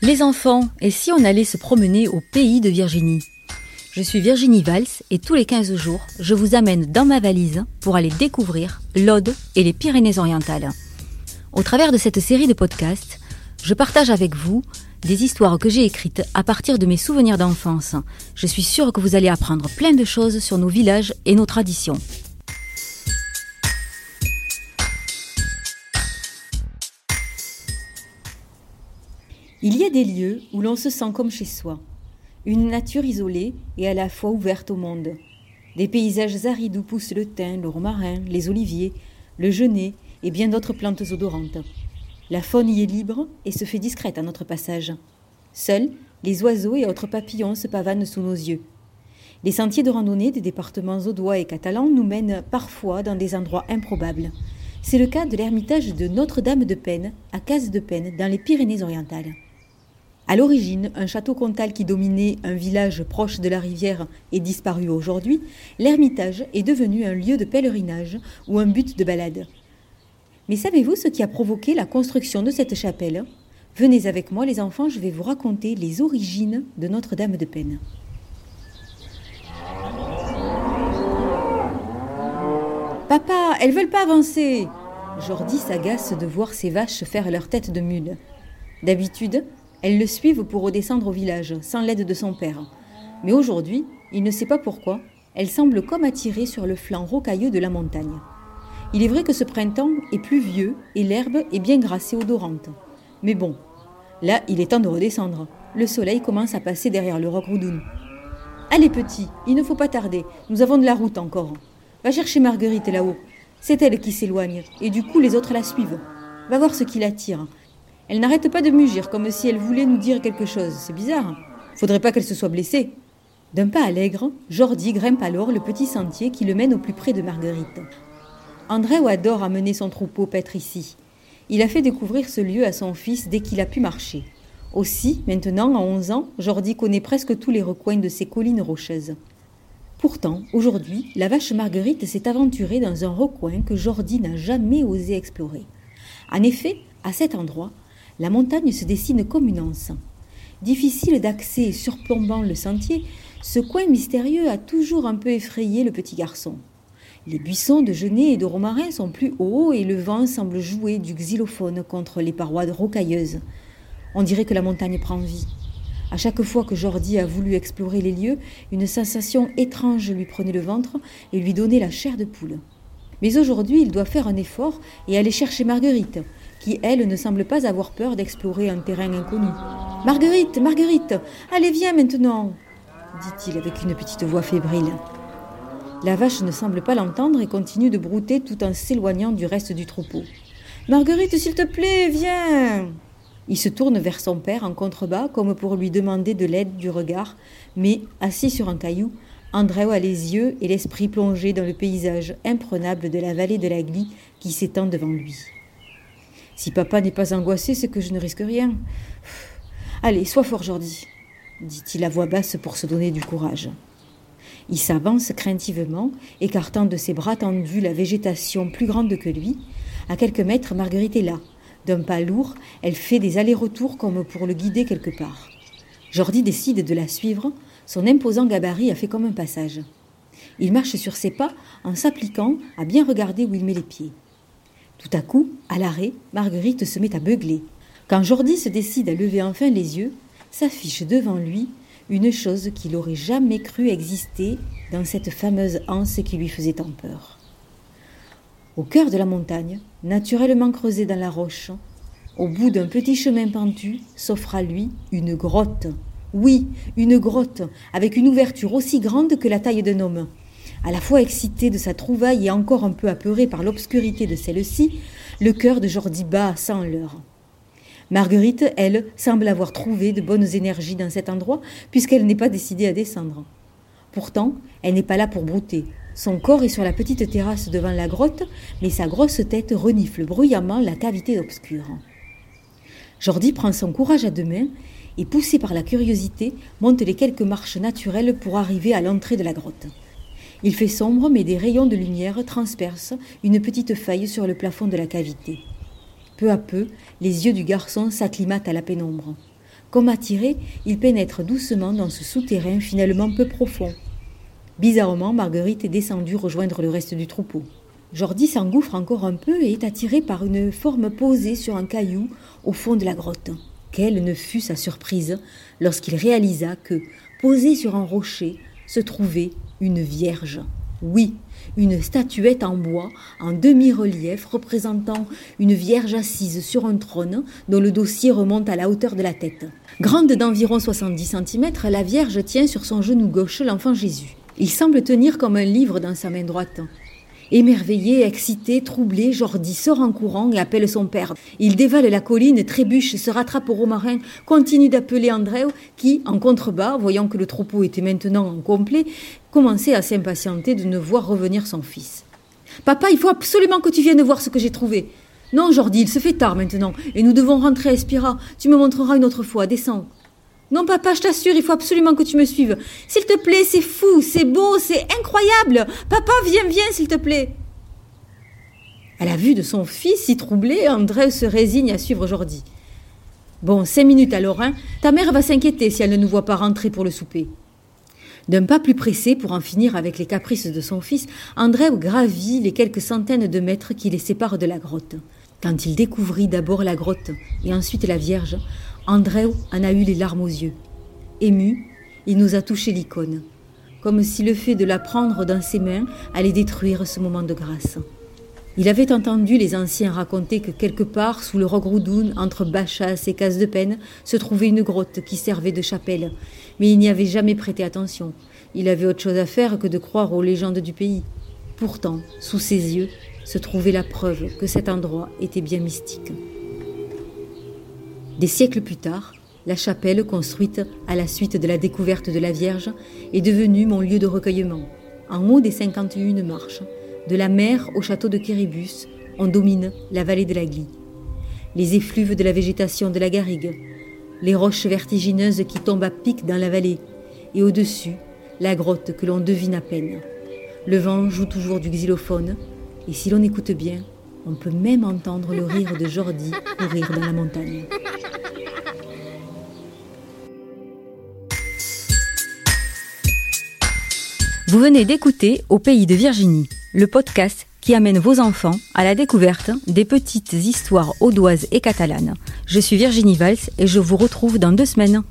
Les enfants, et si on allait se promener au pays de Virginie? Je suis Virginie Valls et tous les 15 jours, je vous amène dans ma valise pour aller découvrir l'Aude et les Pyrénées-Orientales. Au travers de cette série de podcasts, je partage avec vous des histoires que j'ai écrites à partir de mes souvenirs d'enfance. Je suis sûre que vous allez apprendre plein de choses sur nos villages et nos traditions. Il y a des lieux où l'on se sent comme chez soi. Une nature isolée et à la fois ouverte au monde. Des paysages arides où poussent le thym, le romarin, les oliviers, le genêt et bien d'autres plantes odorantes. La faune y est libre et se fait discrète à notre passage. Seuls, les oiseaux et autres papillons se pavanent sous nos yeux. Les sentiers de randonnée des départements audois et catalans nous mènent parfois dans des endroits improbables. C'est le cas de l'ermitage de Notre-Dame de Penne, à Case de Penne, dans les Pyrénées-Orientales. À l'origine, un château comtal qui dominait un village proche de la rivière est disparu aujourd'hui, l'ermitage est devenu un lieu de pèlerinage ou un but de balade. Mais savez-vous ce qui a provoqué la construction de cette chapelle? Venez avec moi les enfants, je vais vous raconter les origines de Notre-Dame de Penne. Papa, elles veulent pas avancer Jordi s'agace de voir ses vaches faire leur tête de mule. D'habitude, elles le suivent pour redescendre au village, sans l'aide de son père. Mais aujourd'hui, il ne sait pas pourquoi, elle semble comme attirée sur le flanc rocailleux de la montagne. Il est vrai que ce printemps est pluvieux et l'herbe est bien grasse et odorante. Mais bon, là, il est temps de redescendre. Le soleil commence à passer derrière le roc Roudoun. Allez, petit, il ne faut pas tarder. Nous avons de la route encore. Va chercher Marguerite là-haut. C'est elle qui s'éloigne, et du coup les autres la suivent. Va voir ce qui l'attire. Elle n'arrête pas de mugir comme si elle voulait nous dire quelque chose. C'est bizarre. Faudrait pas qu'elle se soit blessée. D'un pas allègre, Jordi grimpe alors le petit sentier qui le mène au plus près de Marguerite. André adore amener son troupeau paître ici. Il a fait découvrir ce lieu à son fils dès qu'il a pu marcher. Aussi, maintenant, à 11 ans, Jordi connaît presque tous les recoins de ces collines rocheuses. Pourtant, aujourd'hui, la vache Marguerite s'est aventurée dans un recoin que Jordi n'a jamais osé explorer. En effet, à cet endroit, la montagne se dessine comme une anse. Difficile d'accès et surplombant le sentier, ce coin mystérieux a toujours un peu effrayé le petit garçon. Les buissons de genêt et de romarin sont plus hauts et le vent semble jouer du xylophone contre les parois rocailleuses. On dirait que la montagne prend vie. À chaque fois que Jordi a voulu explorer les lieux, une sensation étrange lui prenait le ventre et lui donnait la chair de poule. Mais aujourd'hui, il doit faire un effort et aller chercher Marguerite, qui, elle, ne semble pas avoir peur d'explorer un terrain inconnu. Marguerite, Marguerite, allez, viens maintenant dit-il avec une petite voix fébrile. La vache ne semble pas l'entendre et continue de brouter tout en s'éloignant du reste du troupeau. Marguerite, s'il te plaît, viens Il se tourne vers son père en contrebas comme pour lui demander de l'aide du regard, mais, assis sur un caillou, André a les yeux et l'esprit plongés dans le paysage imprenable de la vallée de la Glie qui s'étend devant lui. Si papa n'est pas angoissé, c'est que je ne risque rien. Allez, sois fort, Jordi, dit-il à voix basse pour se donner du courage. Il s'avance craintivement, écartant de ses bras tendus la végétation plus grande que lui. À quelques mètres, Marguerite est là. D'un pas lourd, elle fait des allers-retours comme pour le guider quelque part. Jordi décide de la suivre. Son imposant gabarit a fait comme un passage. Il marche sur ses pas en s'appliquant à bien regarder où il met les pieds. Tout à coup, à l'arrêt, Marguerite se met à beugler. Quand Jordi se décide à lever enfin les yeux, s'affiche devant lui une chose qu'il n'aurait jamais cru exister dans cette fameuse anse qui lui faisait tant peur. Au cœur de la montagne, naturellement creusée dans la roche, au bout d'un petit chemin pentu, s'offre à lui une grotte. Oui, une grotte, avec une ouverture aussi grande que la taille d'un homme. À la fois excité de sa trouvaille et encore un peu apeuré par l'obscurité de celle-ci, le cœur de Jordi bat sans l'heure. Marguerite, elle, semble avoir trouvé de bonnes énergies dans cet endroit, puisqu'elle n'est pas décidée à descendre. Pourtant, elle n'est pas là pour brouter. Son corps est sur la petite terrasse devant la grotte, mais sa grosse tête renifle bruyamment la cavité obscure. Jordi prend son courage à deux mains et, poussé par la curiosité, monte les quelques marches naturelles pour arriver à l'entrée de la grotte. Il fait sombre, mais des rayons de lumière transpercent une petite faille sur le plafond de la cavité. Peu à peu, les yeux du garçon s'acclimatent à la pénombre. Comme attiré, il pénètre doucement dans ce souterrain finalement peu profond. Bizarrement, Marguerite est descendue rejoindre le reste du troupeau. Jordi s'engouffre encore un peu et est attiré par une forme posée sur un caillou au fond de la grotte. Quelle ne fut sa surprise lorsqu'il réalisa que, posée sur un rocher, se trouvait une vierge. Oui, une statuette en bois, en demi-relief, représentant une vierge assise sur un trône dont le dossier remonte à la hauteur de la tête. Grande d'environ 70 cm, la vierge tient sur son genou gauche l'enfant Jésus. Il semble tenir comme un livre dans sa main droite. Émerveillé, excité, troublé, Jordi sort en courant et appelle son père. Il dévale la colline, trébuche, se rattrape au romarin, continue d'appeler André, qui, en contrebas, voyant que le troupeau était maintenant en complet, commençait à s'impatienter de ne voir revenir son fils. Papa, il faut absolument que tu viennes voir ce que j'ai trouvé. Non, Jordi, il se fait tard maintenant, et nous devons rentrer à Espira. Tu me montreras une autre fois, descends. Non, papa, je t'assure, il faut absolument que tu me suives. S'il te plaît, c'est fou, c'est beau, c'est incroyable. Papa, viens, viens, s'il te plaît. À la vue de son fils si troublé, André se résigne à suivre Jordi. Bon, cinq minutes alors, hein. Ta mère va s'inquiéter si elle ne nous voit pas rentrer pour le souper. D'un pas plus pressé pour en finir avec les caprices de son fils, André gravit les quelques centaines de mètres qui les séparent de la grotte. Quand il découvrit d'abord la grotte et ensuite la Vierge, André en a eu les larmes aux yeux. Ému, il nous a touché l'icône, comme si le fait de la prendre dans ses mains allait détruire ce moment de grâce. Il avait entendu les anciens raconter que quelque part, sous le Rogroudun, entre Bachas et Casse de Peine, se trouvait une grotte qui servait de chapelle. Mais il n'y avait jamais prêté attention. Il avait autre chose à faire que de croire aux légendes du pays. Pourtant, sous ses yeux, se trouvait la preuve que cet endroit était bien mystique. Des siècles plus tard, la chapelle, construite à la suite de la découverte de la Vierge, est devenue mon lieu de recueillement. En haut des 51 marches, de la mer au château de Kéribus, on domine la vallée de la Glie. Les effluves de la végétation de la garrigue, les roches vertigineuses qui tombent à pic dans la vallée, et au-dessus, la grotte que l'on devine à peine. Le vent joue toujours du xylophone, et si l'on écoute bien, on peut même entendre le rire de Jordi courir dans la montagne. Vous venez d'écouter Au pays de Virginie, le podcast qui amène vos enfants à la découverte des petites histoires audoises et catalanes. Je suis Virginie Valls et je vous retrouve dans deux semaines.